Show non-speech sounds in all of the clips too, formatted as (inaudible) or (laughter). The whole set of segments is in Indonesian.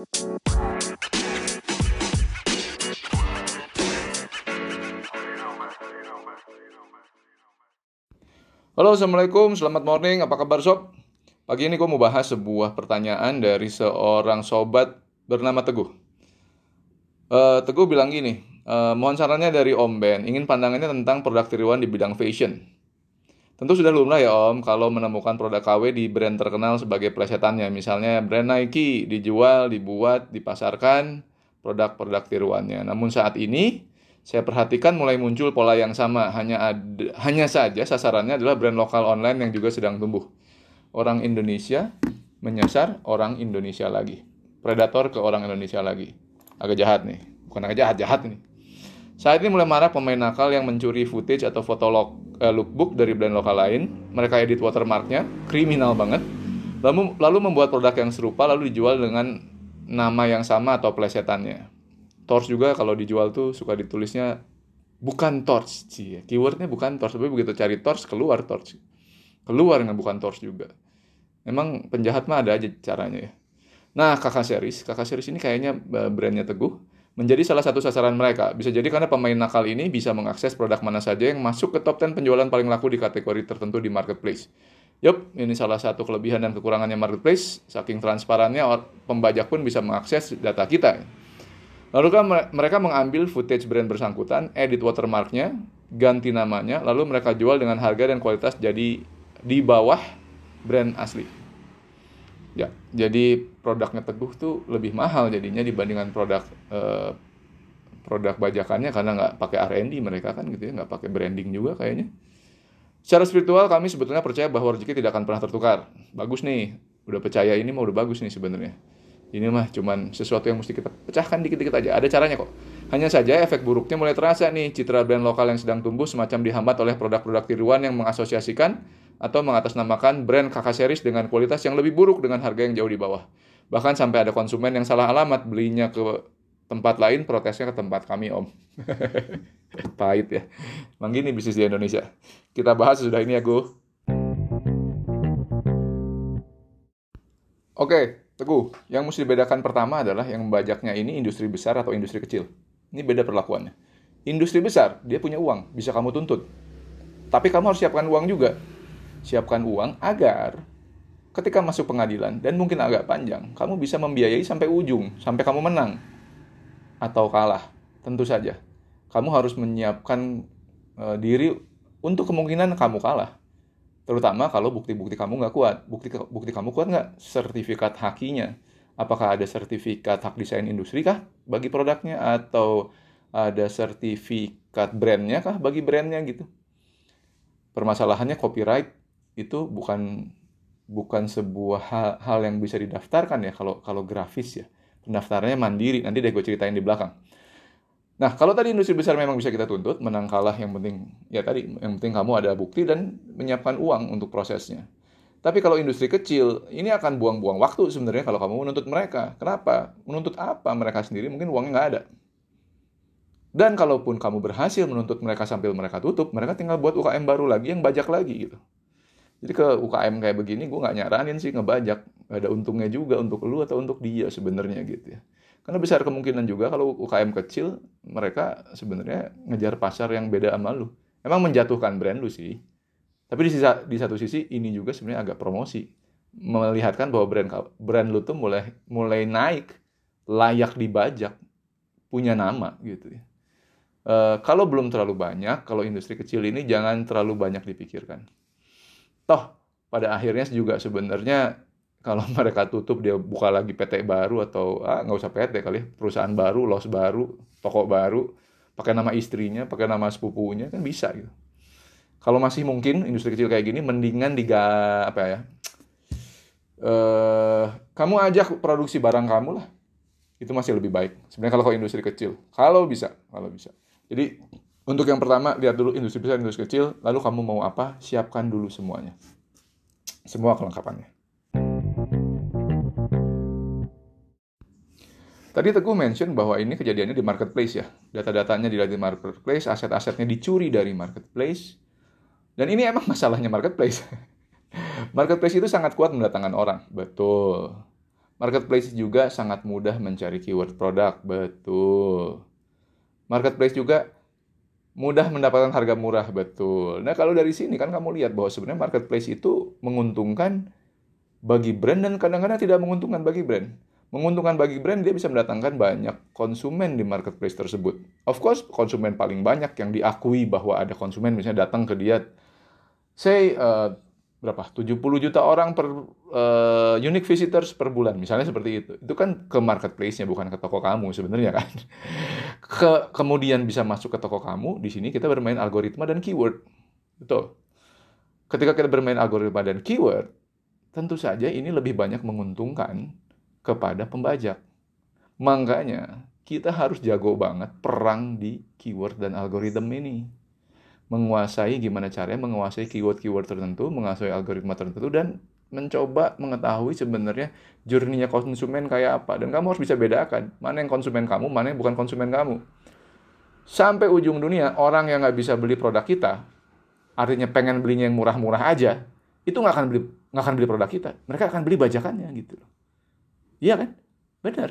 Halo, Assalamualaikum. Selamat morning. Apa kabar, Sob? Pagi ini gue mau bahas sebuah pertanyaan dari seorang sobat bernama Teguh. Uh, Teguh bilang gini, uh, mohon sarannya dari Om Ben, ingin pandangannya tentang produk tiruan di bidang fashion. Tentu sudah lumrah ya Om, kalau menemukan produk KW di brand terkenal sebagai plesetannya. Misalnya brand Nike dijual, dibuat, dipasarkan produk-produk tiruannya. Namun saat ini, saya perhatikan mulai muncul pola yang sama, hanya ada, hanya saja sasarannya adalah brand lokal online yang juga sedang tumbuh. Orang Indonesia menyasar orang Indonesia lagi. Predator ke orang Indonesia lagi. Agak jahat nih. Bukan agak jahat, jahat ini. Saat ini mulai marah pemain nakal yang mencuri footage atau foto eh, lookbook dari brand lokal lain. Mereka edit watermarknya, kriminal banget. Lalu, lalu membuat produk yang serupa lalu dijual dengan nama yang sama atau plesetannya. Torch juga kalau dijual tuh suka ditulisnya bukan torch. Sih keywordnya bukan torch tapi begitu cari torch keluar torch. Keluar nggak bukan torch juga. Emang penjahat mah ada aja caranya ya. Nah kakak series. Kakak series ini kayaknya eh, brandnya teguh menjadi salah satu sasaran mereka bisa jadi karena pemain nakal ini bisa mengakses produk mana saja yang masuk ke top 10 penjualan paling laku di kategori tertentu di marketplace Yup, ini salah satu kelebihan dan kekurangannya marketplace. Saking transparannya, pembajak pun bisa mengakses data kita. Lalu kan mereka mengambil footage brand bersangkutan, edit watermarknya, ganti namanya, lalu mereka jual dengan harga dan kualitas jadi di bawah brand asli. Ya, jadi produknya Teguh tuh lebih mahal jadinya dibandingkan produk eh, produk bajakannya karena nggak pakai R&D mereka kan gitu ya, nggak pakai branding juga kayaknya. Secara spiritual kami sebetulnya percaya bahwa rezeki tidak akan pernah tertukar. Bagus nih, udah percaya ini mau udah bagus nih sebenarnya. Ini mah cuman sesuatu yang mesti kita pecahkan dikit-dikit aja. Ada caranya kok. Hanya saja efek buruknya mulai terasa nih. Citra brand lokal yang sedang tumbuh semacam dihambat oleh produk-produk tiruan yang mengasosiasikan atau mengatasnamakan brand kakak series dengan kualitas yang lebih buruk dengan harga yang jauh di bawah. Bahkan sampai ada konsumen yang salah alamat belinya ke tempat lain, protesnya ke tempat kami om. (laughs) Pahit ya. Emang gini bisnis di Indonesia. Kita bahas sudah ini ya gue. Oke, Teguh, yang mesti dibedakan pertama adalah yang membajaknya ini industri besar atau industri kecil. Ini beda perlakuannya. Industri besar, dia punya uang, bisa kamu tuntut. Tapi kamu harus siapkan uang juga. Siapkan uang agar ketika masuk pengadilan, dan mungkin agak panjang, kamu bisa membiayai sampai ujung, sampai kamu menang. Atau kalah, tentu saja. Kamu harus menyiapkan uh, diri untuk kemungkinan kamu kalah. Terutama kalau bukti-bukti kamu nggak kuat. Bukti bukti kamu kuat nggak? Sertifikat hakinya. Apakah ada sertifikat hak desain industri kah bagi produknya? Atau ada sertifikat brandnya kah bagi brandnya gitu? Permasalahannya copyright itu bukan bukan sebuah hal, hal yang bisa didaftarkan ya kalau kalau grafis ya pendaftarannya mandiri nanti deh gue ceritain di belakang Nah, kalau tadi industri besar memang bisa kita tuntut, menang kalah yang penting ya tadi yang penting kamu ada bukti dan menyiapkan uang untuk prosesnya. Tapi kalau industri kecil, ini akan buang-buang waktu sebenarnya kalau kamu menuntut mereka. Kenapa? Menuntut apa mereka sendiri? Mungkin uangnya nggak ada. Dan kalaupun kamu berhasil menuntut mereka sambil mereka tutup, mereka tinggal buat UKM baru lagi yang bajak lagi gitu. Jadi ke UKM kayak begini, gue nggak nyaranin sih ngebajak. Ada untungnya juga untuk lu atau untuk dia sebenarnya gitu ya. Karena besar kemungkinan juga kalau UKM kecil mereka sebenarnya ngejar pasar yang beda sama lu. Emang menjatuhkan brand lu sih. Tapi di, sisa, di satu sisi ini juga sebenarnya agak promosi. Melihatkan bahwa brand brand lu tuh mulai mulai naik, layak dibajak, punya nama gitu ya. E, kalau belum terlalu banyak, kalau industri kecil ini jangan terlalu banyak dipikirkan. Toh pada akhirnya juga sebenarnya kalau (laughs) mereka tutup dia buka lagi PT baru atau ah nggak usah PT kali ya, perusahaan baru los baru toko baru pakai nama istrinya pakai nama sepupunya kan bisa gitu kalau masih mungkin industri kecil kayak gini mendingan diga apa ya eh kamu ajak produksi barang kamu lah. Itu masih lebih baik sebenarnya kalau industri kecil. Kalau bisa kalau bisa. Jadi untuk yang pertama lihat dulu industri besar industri kecil lalu kamu mau apa siapkan dulu semuanya. Semua kelengkapannya. Tadi Teguh mention bahwa ini kejadiannya di marketplace ya. Data-datanya dilihat di marketplace, aset-asetnya dicuri dari marketplace. Dan ini emang masalahnya marketplace. (laughs) marketplace itu sangat kuat mendatangkan orang, betul. Marketplace juga sangat mudah mencari keyword produk, betul. Marketplace juga mudah mendapatkan harga murah, betul. Nah, kalau dari sini kan kamu lihat bahwa sebenarnya marketplace itu menguntungkan bagi brand dan kadang-kadang tidak menguntungkan bagi brand. Menguntungkan bagi brand dia bisa mendatangkan banyak konsumen di marketplace tersebut. Of course, konsumen paling banyak yang diakui bahwa ada konsumen misalnya datang ke dia say uh, berapa? 70 juta orang per uh, unique visitors per bulan misalnya seperti itu. Itu kan ke marketplace-nya bukan ke toko kamu sebenarnya kan? (laughs) Ke kemudian bisa masuk ke toko kamu di sini kita bermain algoritma dan keyword. Betul. Ketika kita bermain algoritma dan keyword tentu saja ini lebih banyak menguntungkan kepada pembajak makanya kita harus jago banget perang di keyword dan algoritma ini menguasai gimana caranya menguasai keyword-keyword tertentu, menguasai algoritma tertentu dan mencoba mengetahui sebenarnya journey-nya konsumen kayak apa dan kamu harus bisa bedakan mana yang konsumen kamu, mana yang bukan konsumen kamu. Sampai ujung dunia orang yang nggak bisa beli produk kita, artinya pengen belinya yang murah-murah aja, itu nggak akan beli nggak akan beli produk kita. Mereka akan beli bajakannya gitu loh. Iya kan? Benar.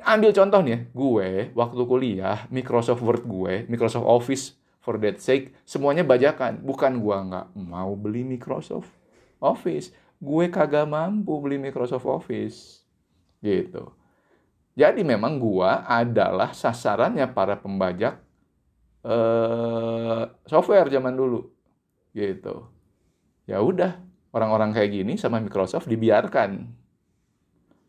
Ambil contoh nih ya, gue waktu kuliah Microsoft Word gue, Microsoft Office for that sake semuanya bajakan. Bukan gua nggak mau beli Microsoft Office. Gue kagak mampu beli Microsoft Office. Gitu. Jadi memang gua adalah sasarannya para pembajak eh, software zaman dulu. Gitu. Ya udah orang-orang kayak gini sama Microsoft dibiarkan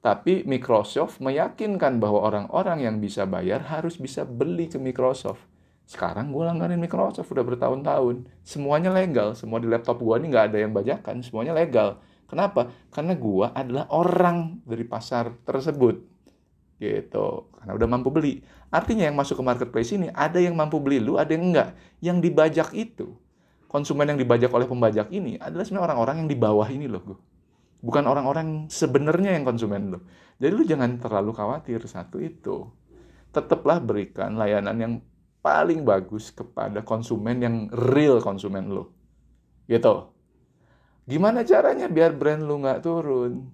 tapi Microsoft meyakinkan bahwa orang-orang yang bisa bayar harus bisa beli ke Microsoft sekarang gue langganin Microsoft udah bertahun-tahun. Semuanya legal. Semua di laptop gue ini nggak ada yang bajakan. Semuanya legal. Kenapa? Karena gue adalah orang dari pasar tersebut. Gitu. Karena udah mampu beli. Artinya yang masuk ke marketplace ini ada yang mampu beli lu, ada yang enggak. Yang dibajak itu, konsumen yang dibajak oleh pembajak ini adalah sebenarnya orang-orang yang di bawah ini loh gue. Bukan orang-orang sebenarnya yang konsumen lo. Jadi lu jangan terlalu khawatir satu itu. Tetaplah berikan layanan yang paling bagus kepada konsumen yang real konsumen lo. Gitu. Gimana caranya biar brand lu nggak turun?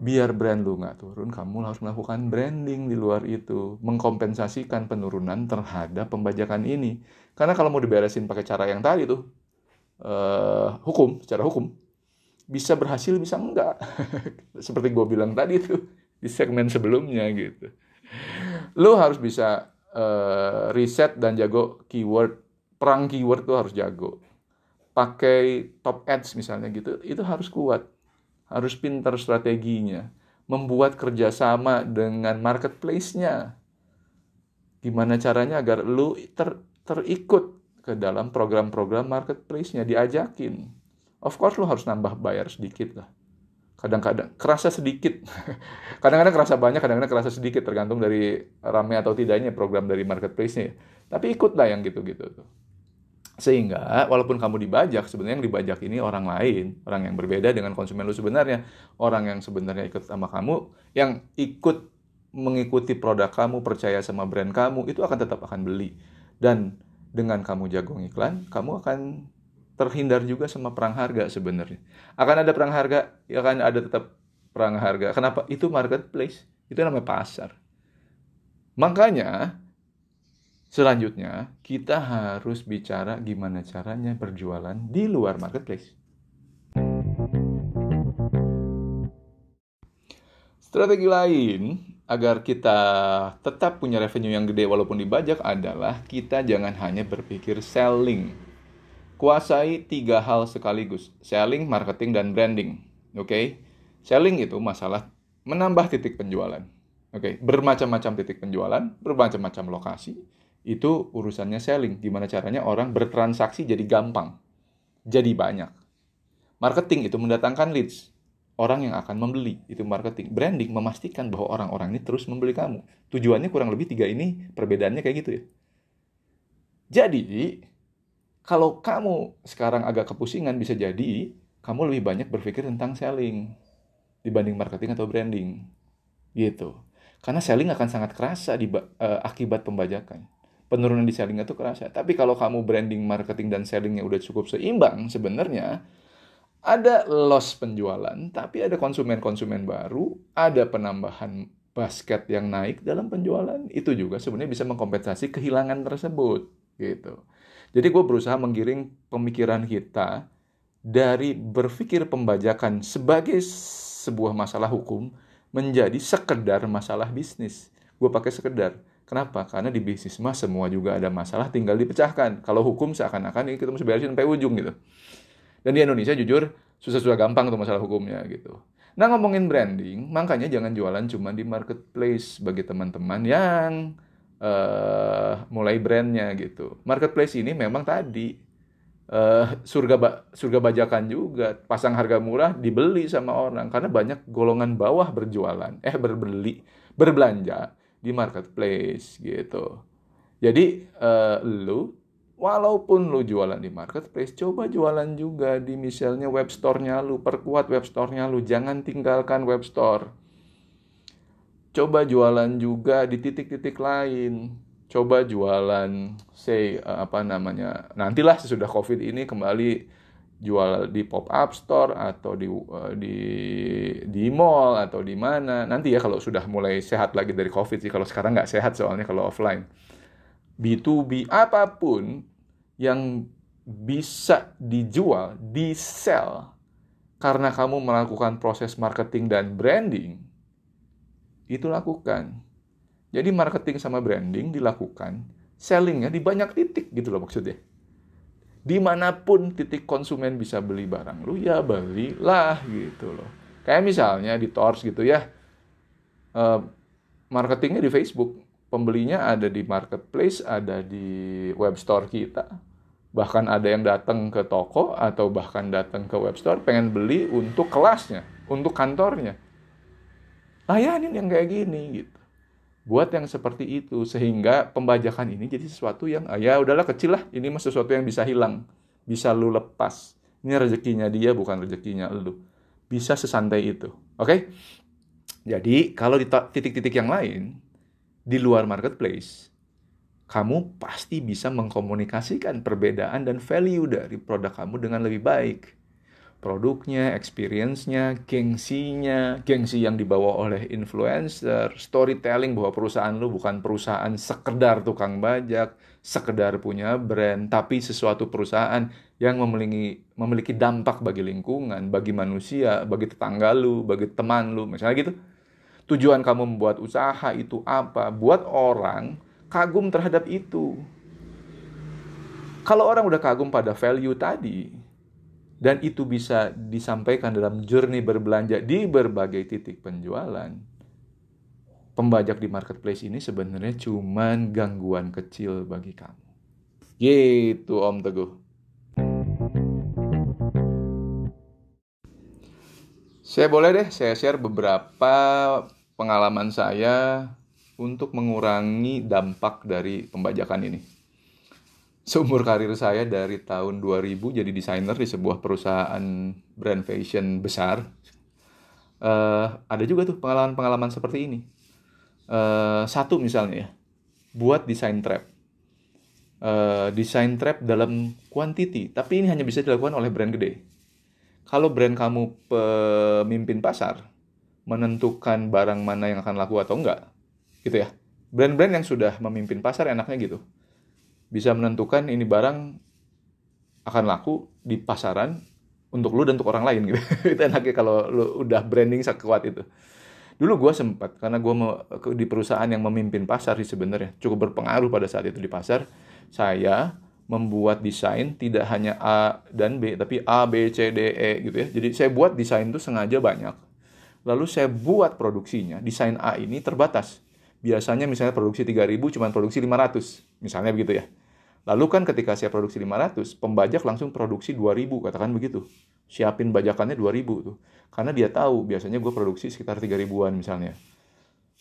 Biar brand lu nggak turun, kamu harus melakukan branding di luar itu, mengkompensasikan penurunan terhadap pembajakan ini. Karena kalau mau diberesin pakai cara yang tadi tuh, uh, hukum, secara hukum, bisa berhasil bisa enggak. (laughs) Seperti gue bilang tadi tuh di segmen sebelumnya gitu. Lu harus bisa uh, riset dan jago keyword perang keyword tuh harus jago. Pakai top ads misalnya gitu itu harus kuat. Harus pintar strateginya. Membuat kerjasama dengan marketplace-nya. Gimana caranya agar lu ter, terikut ke dalam program-program marketplace-nya diajakin of course lu harus nambah bayar sedikit lah. Kadang-kadang kerasa sedikit. (laughs) Kadang-kadang kerasa banyak kadang-kadang kerasa sedikit tergantung dari ramai atau tidaknya program dari marketplace-nya. Tapi ikutlah yang gitu-gitu tuh. Sehingga walaupun kamu dibajak sebenarnya yang dibajak ini orang lain orang yang berbeda dengan konsumen lu sebenarnya. Orang yang sebenarnya ikut sama kamu yang ikut mengikuti produk kamu percaya sama brand kamu itu akan tetap akan beli. Dan dengan kamu jago iklan kamu akan terhindar juga sama perang harga sebenarnya. Akan ada perang harga, ya akan ada tetap perang harga. Kenapa? Itu marketplace, itu namanya pasar. Makanya selanjutnya kita harus bicara gimana caranya berjualan di luar marketplace. Strategi lain agar kita tetap punya revenue yang gede walaupun dibajak adalah kita jangan hanya berpikir selling Kuasai tiga hal sekaligus, selling, marketing, dan branding. Oke, okay? selling itu masalah menambah titik penjualan. Oke, okay? bermacam-macam titik penjualan, bermacam-macam lokasi. Itu urusannya selling. Gimana caranya orang bertransaksi jadi gampang, jadi banyak. Marketing itu mendatangkan leads, orang yang akan membeli itu marketing. Branding memastikan bahwa orang-orang ini terus membeli kamu. Tujuannya kurang lebih tiga ini perbedaannya kayak gitu ya. Jadi kalau kamu sekarang agak kepusingan bisa jadi kamu lebih banyak berpikir tentang selling dibanding marketing atau branding. Gitu. Karena selling akan sangat kerasa di uh, akibat pembajakan. Penurunan di selling itu kerasa. Tapi kalau kamu branding, marketing dan sellingnya udah cukup seimbang sebenarnya ada loss penjualan, tapi ada konsumen-konsumen baru, ada penambahan basket yang naik dalam penjualan, itu juga sebenarnya bisa mengkompensasi kehilangan tersebut, gitu. Jadi gue berusaha menggiring pemikiran kita dari berpikir pembajakan sebagai sebuah masalah hukum menjadi sekedar masalah bisnis. Gue pakai sekedar. Kenapa? Karena di bisnis mah semua juga ada masalah tinggal dipecahkan. Kalau hukum seakan-akan ini kita mesti beresin sampai ujung gitu. Dan di Indonesia jujur susah-susah gampang tuh masalah hukumnya gitu. Nah ngomongin branding, makanya jangan jualan cuma di marketplace bagi teman-teman yang uh, mulai brandnya gitu. Marketplace ini memang tadi uh, surga ba surga bajakan juga, pasang harga murah dibeli sama orang karena banyak golongan bawah berjualan, eh berbeli, berbelanja di marketplace gitu. Jadi uh, lu walaupun lu jualan di marketplace, coba jualan juga di misalnya web store-nya lu, perkuat web store-nya lu, jangan tinggalkan web store. Coba jualan juga di titik-titik lain. Coba jualan, say, uh, apa namanya, nantilah sesudah COVID ini kembali jual di pop-up store atau di uh, di di mall atau di mana. Nanti ya kalau sudah mulai sehat lagi dari COVID sih, kalau sekarang nggak sehat soalnya kalau offline. B2B apa pun yang bisa dijual, di sell karena kamu melakukan proses marketing dan branding, itu lakukan. Jadi marketing sama branding dilakukan, sellingnya di banyak titik gitu loh maksudnya. Di mana pun titik konsumen bisa beli barang lu, ya belilah gitu loh. Kayak misalnya di Tors gitu ya, uh, marketingnya di Facebook, pembelinya ada di marketplace, ada di web store kita bahkan ada yang datang ke toko atau bahkan datang ke web store pengen beli untuk kelasnya, untuk kantornya. Layanin yang kayak gini gitu. Buat yang seperti itu sehingga pembajakan ini jadi sesuatu yang ah, ya udahlah kecil lah, ini mah sesuatu yang bisa hilang, bisa lu lepas. Ini rezekinya dia bukan rezekinya lu. Bisa sesantai itu. Oke? Okay? Jadi kalau di titik-titik yang lain di luar marketplace kamu pasti bisa mengkomunikasikan perbedaan dan value dari produk kamu dengan lebih baik. Produknya, experience-nya, gengsinya, gengsi yang dibawa oleh influencer, storytelling bahwa perusahaan lu bukan perusahaan sekedar tukang bajak, sekedar punya brand, tapi sesuatu perusahaan yang memiliki memiliki dampak bagi lingkungan, bagi manusia, bagi tetangga lu, bagi teman lu, misalnya gitu. Tujuan kamu membuat usaha itu apa? Buat orang kagum terhadap itu. Kalau orang udah kagum pada value tadi, dan itu bisa disampaikan dalam journey berbelanja di berbagai titik penjualan, pembajak di marketplace ini sebenarnya cuman gangguan kecil bagi kamu. Gitu Om Teguh. Saya boleh deh saya share beberapa pengalaman saya untuk mengurangi dampak dari pembajakan ini. Seumur karir saya dari tahun 2000 jadi desainer di sebuah perusahaan brand fashion besar. Uh, ada juga tuh pengalaman-pengalaman seperti ini. Uh, satu misalnya ya, buat desain trap. Uh, desain trap dalam quantity, tapi ini hanya bisa dilakukan oleh brand gede. Kalau brand kamu pemimpin pasar, menentukan barang mana yang akan laku atau enggak, gitu ya brand-brand yang sudah memimpin pasar enaknya gitu bisa menentukan ini barang akan laku di pasaran untuk lu dan untuk orang lain gitu. (laughs) Itu enaknya kalau lu udah branding sekuat itu. Dulu gue sempat karena gue di perusahaan yang memimpin pasar sih sebenarnya. Cukup berpengaruh pada saat itu di pasar. Saya membuat desain tidak hanya A dan B tapi A B C D E gitu ya. Jadi saya buat desain itu sengaja banyak. Lalu saya buat produksinya desain A ini terbatas. Biasanya misalnya produksi 3000 cuma produksi 500 misalnya begitu ya lalu kan ketika saya produksi 500 pembajak langsung produksi 2000 katakan begitu. Siapin bajakannya 2000 tuh. Karena dia tahu biasanya gue produksi sekitar 3000an misalnya.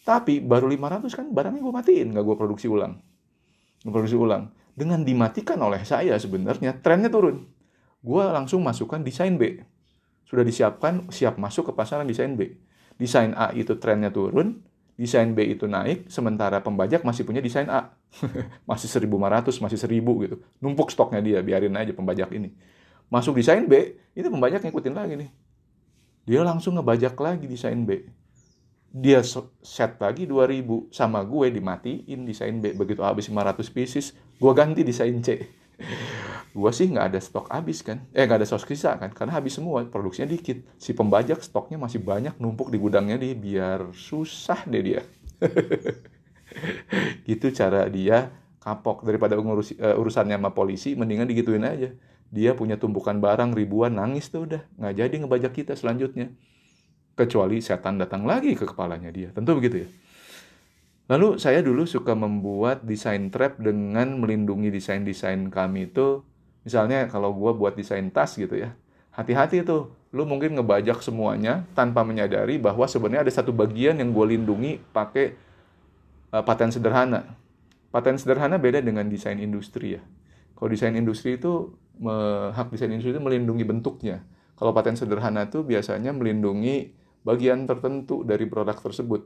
Tapi baru 500 kan barangnya gue matiin nggak gue produksi ulang. Gue produksi ulang. Dengan dimatikan oleh saya sebenarnya trennya turun. Gue langsung masukkan desain B. Sudah disiapkan siap masuk ke pasaran desain B. Desain A itu trennya turun desain B itu naik, sementara pembajak masih punya desain A. (laughs) masih 1500, masih 1000 gitu. Numpuk stoknya dia, biarin aja pembajak ini. Masuk desain B, itu pembajak ngikutin lagi nih. Dia langsung ngebajak lagi desain B. Dia set lagi 2000 sama gue dimatiin desain B. Begitu habis 500 pieces, gue ganti desain C. (laughs) gue sih nggak ada stok habis kan. Eh nggak ada stok sisa kan. Karena habis semua, produksinya dikit. Si pembajak stoknya masih banyak numpuk di gudangnya dia biar susah deh dia. (laughs) (laughs) gitu cara dia kapok daripada ngurus uh, urusannya sama polisi mendingan digituin aja. Dia punya tumpukan barang ribuan nangis tuh udah. Nggak jadi ngebajak kita selanjutnya. Kecuali setan datang lagi ke kepalanya dia. Tentu begitu ya. Lalu saya dulu suka membuat desain trap dengan melindungi desain-desain kami itu. Misalnya kalau gue buat desain tas gitu ya. Hati-hati tuh. Lu mungkin ngebajak semuanya tanpa menyadari bahwa sebenarnya ada satu bagian yang gue lindungi pakai uh, paten sederhana paten sederhana beda dengan desain industri ya kalau desain industri itu hak desain industri itu melindungi bentuknya. Kalau paten sederhana itu biasanya melindungi bagian tertentu dari produk tersebut.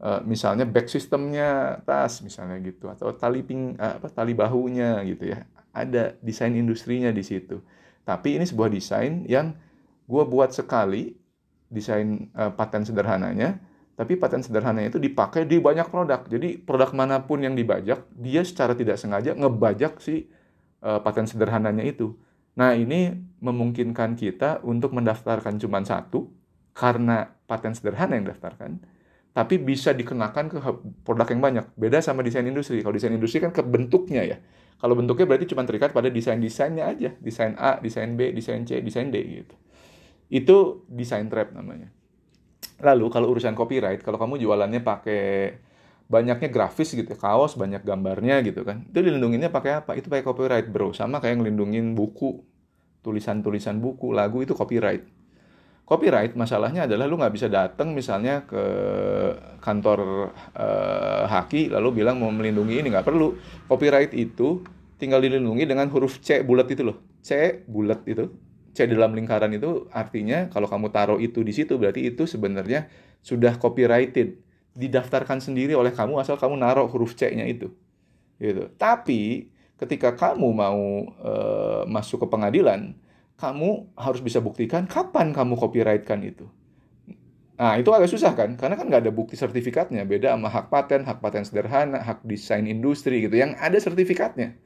Uh, misalnya back sistemnya tas misalnya gitu atau tali ping uh, apa tali bahunya gitu ya. Ada desain industrinya di situ. Tapi ini sebuah desain yang gue buat sekali desain uh, paten sederhananya tapi paten sederhananya itu dipakai di banyak produk. Jadi produk mana pun yang dibajak, dia secara tidak sengaja ngebajak si uh, paten sederhananya itu. Nah, ini memungkinkan kita untuk mendaftarkan cuma satu karena paten sederhana yang daftarkan, tapi bisa dikenakan ke produk yang banyak. Beda sama desain industri. Kalau desain industri kan ke bentuknya ya. Kalau bentuknya berarti cuma terikat pada desain-desainnya aja. Desain A, desain B, desain C, desain D gitu. Itu desain trap namanya. Lalu kalau urusan copyright, kalau kamu jualannya pakai banyaknya grafis gitu ya, kaos banyak gambarnya gitu kan itu dilindunginnya pakai apa? Itu pakai copyright bro. Sama kayak ngelindungin buku tulisan-tulisan buku lagu itu copyright. Copyright masalahnya adalah lu nggak bisa datang misalnya ke kantor uh, haki lalu bilang mau melindungi ini nggak perlu. Copyright itu tinggal dilindungi dengan huruf C bulat itu loh. C bulat itu C dalam lingkaran itu artinya kalau kamu taruh itu di situ berarti itu sebenarnya sudah copyrighted didaftarkan sendiri oleh kamu asal kamu naruh huruf C-nya itu. Gitu. Tapi ketika kamu mau e, masuk ke pengadilan, kamu harus bisa buktikan kapan kamu copyrightkan itu. Nah, itu agak susah kan? Karena kan nggak ada bukti sertifikatnya. Beda sama hak paten, hak paten sederhana, hak desain industri gitu, yang ada sertifikatnya.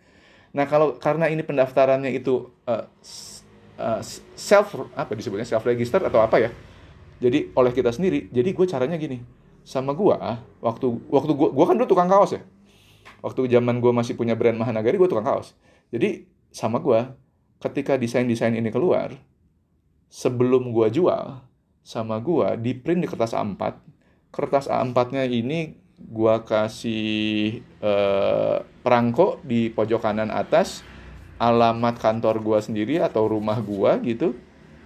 Nah, kalau karena ini pendaftarannya itu uh, uh, self apa disebutnya self register atau apa ya? Jadi oleh kita sendiri. Jadi gue caranya gini sama gua waktu waktu gua gua kan dulu tukang kaos ya waktu zaman gua masih punya brand Mahanagari gua tukang kaos jadi sama gua ketika desain desain ini keluar sebelum gua jual sama gua di print di kertas A4 kertas A4 nya ini gua kasih eh, perangko di pojok kanan atas alamat kantor gua sendiri atau rumah gua gitu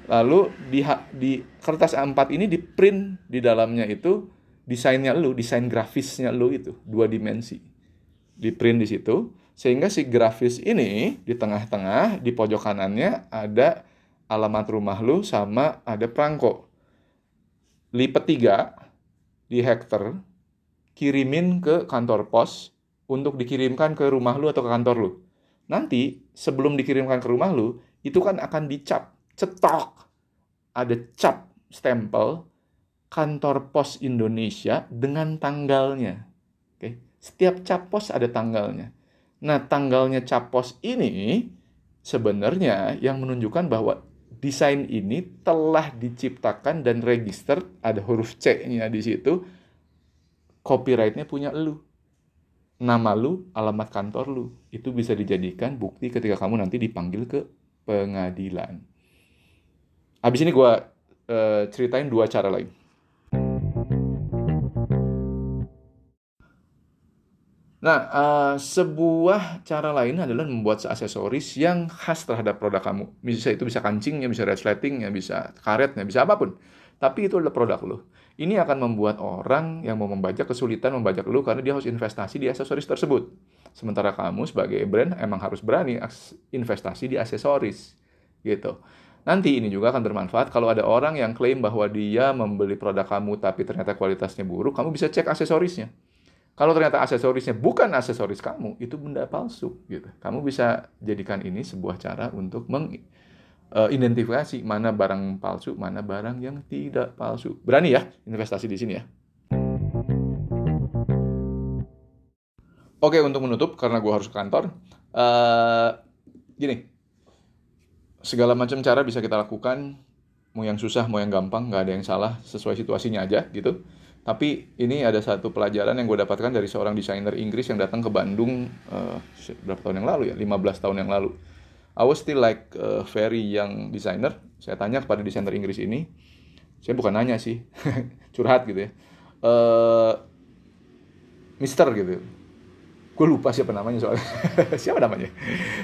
lalu di di kertas A4 ini di print di dalamnya itu desainnya lu, desain grafisnya lu itu dua dimensi. Di print di situ sehingga si grafis ini di tengah-tengah di pojok kanannya ada alamat rumah lu sama ada perangko. Lipat tiga di hektar kirimin ke kantor pos untuk dikirimkan ke rumah lu atau ke kantor lu. Nanti sebelum dikirimkan ke rumah lu, itu kan akan dicap, cetok. Ada cap stempel kantor pos Indonesia dengan tanggalnya. Oke, setiap cap pos ada tanggalnya. Nah, tanggalnya cap pos ini sebenarnya yang menunjukkan bahwa desain ini telah diciptakan dan register ada huruf C-nya di situ. Copyrightnya punya lu. Nama lu, alamat kantor lu. Itu bisa dijadikan bukti ketika kamu nanti dipanggil ke pengadilan. Habis ini gue uh, ceritain dua cara lain. Nah, uh, sebuah cara lain adalah membuat aksesoris yang khas terhadap produk kamu. Bisa itu bisa kancingnya, bisa resletingnya, bisa karetnya, bisa apa pun. Tapi itu adalah produk lo. Ini akan membuat orang yang mau membajak kesulitan membajak lo karena dia harus investasi di aksesoris tersebut. Sementara kamu sebagai brand emang harus berani investasi di aksesoris. Gitu. Nanti ini juga akan bermanfaat kalau ada orang yang klaim bahwa dia membeli produk kamu tapi ternyata kualitasnya buruk, kamu bisa cek aksesorisnya kalau ternyata aksesorisnya bukan aksesoris kamu, itu benda palsu gitu. Kamu bisa jadikan ini sebuah cara untuk meng, uh, identifikasi mana barang palsu, mana barang yang tidak palsu. Berani ya investasi di sini ya. Oke, untuk menutup karena gue harus ke kantor, uh, gini, segala macam cara bisa kita lakukan, mau yang susah, mau yang gampang, nggak ada yang salah, sesuai situasinya aja gitu. Tapi ini ada satu pelajaran yang gue dapatkan dari seorang desainer Inggris yang datang ke Bandung uh, berapa tahun yang lalu ya, 15 tahun yang lalu I was still like a very young designer. Saya tanya kepada desainer Inggris ini, saya bukan nanya sih, (laughs) curhat gitu ya. Uh, Mister gitu. Gue lupa siapa namanya soalnya. (laughs) siapa namanya?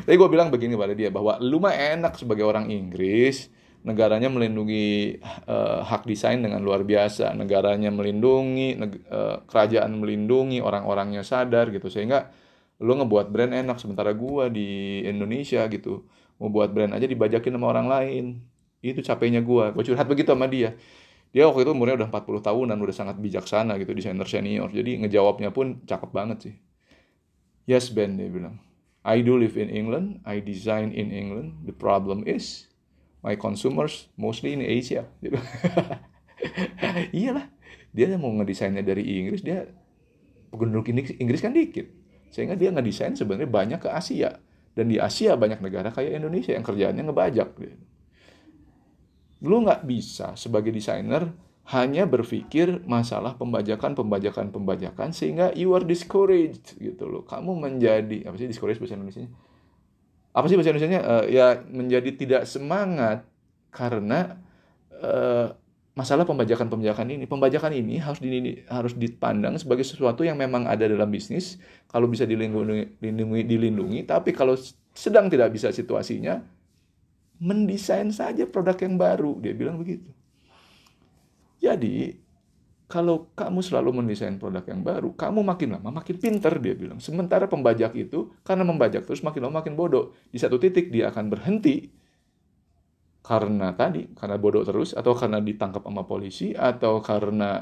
Tapi gue bilang begini pada dia bahwa lu mah enak sebagai orang Inggris, negaranya melindungi uh, hak desain dengan luar biasa, negaranya melindungi, uh, kerajaan melindungi, orang-orangnya sadar gitu sehingga lo ngebuat brand enak sementara gua di Indonesia gitu. Mau buat brand aja dibajakin sama orang lain. Itu capeknya gua. Gua curhat begitu sama dia. Dia waktu itu umurnya udah 40 tahunan udah sangat bijaksana gitu desainer senior. Jadi ngejawabnya pun cakep banget sih. Yes Ben dia bilang. I do live in England I design in England. The problem is my consumers mostly in Asia. (laughs) Iyalah dia mau ngedesainnya dari Inggris dia penduduk Inggris kan dikit sehingga dia ngedesain sebenarnya banyak ke Asia. Dan di Asia banyak negara kayak Indonesia yang kerjaannya ngebajak. Lu nggak bisa sebagai desainer hanya berpikir masalah pembajakan, pembajakan, pembajakan sehingga you are discouraged gitu loh. Kamu menjadi apa sih discouraged bahasa Indonesia? Apa sih bahasa Indonesia? Uh, ya menjadi tidak semangat karena uh, masalah pembajakan-pembajakan ini. Pembajakan ini harus di, harus dipandang sebagai sesuatu yang memang ada dalam bisnis, kalau bisa dilindungi, dilindungi, dilindungi tapi kalau sedang tidak bisa situasinya, mendesain saja produk yang baru. Dia bilang begitu. Jadi, kalau kamu selalu mendesain produk yang baru, kamu makin lama makin pinter, dia bilang. Sementara pembajak itu, karena membajak terus makin lama makin bodoh. Di satu titik dia akan berhenti, karena tadi karena bodoh terus atau karena ditangkap sama polisi atau karena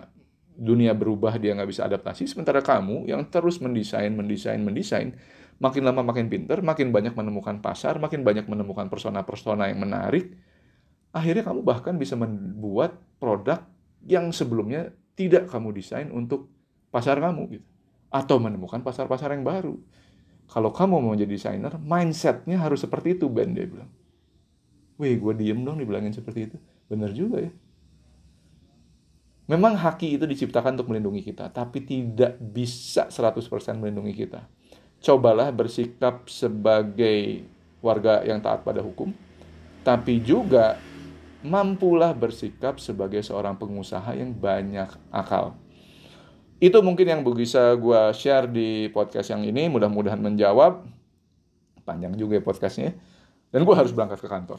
dunia berubah dia nggak bisa adaptasi sementara kamu yang terus mendesain mendesain mendesain makin lama makin pinter makin banyak menemukan pasar makin banyak menemukan persona-persona yang menarik akhirnya kamu bahkan bisa membuat produk yang sebelumnya tidak kamu desain untuk pasar kamu gitu. Atau menemukan pasar-pasar yang baru. Kalau kamu mau jadi desainer mindsetnya harus seperti itu Ben dia bilang Wih, gue diem dong dibilangin seperti itu. Bener juga ya. Memang haki itu diciptakan untuk melindungi kita, tapi tidak bisa 100% melindungi kita. Cobalah bersikap sebagai warga yang taat pada hukum, tapi juga mampulah bersikap sebagai seorang pengusaha yang banyak akal. Itu mungkin yang bisa gue share di podcast yang ini. Mudah-mudahan menjawab. Panjang juga ya podcastnya. Dan gue harus berangkat ke kantor.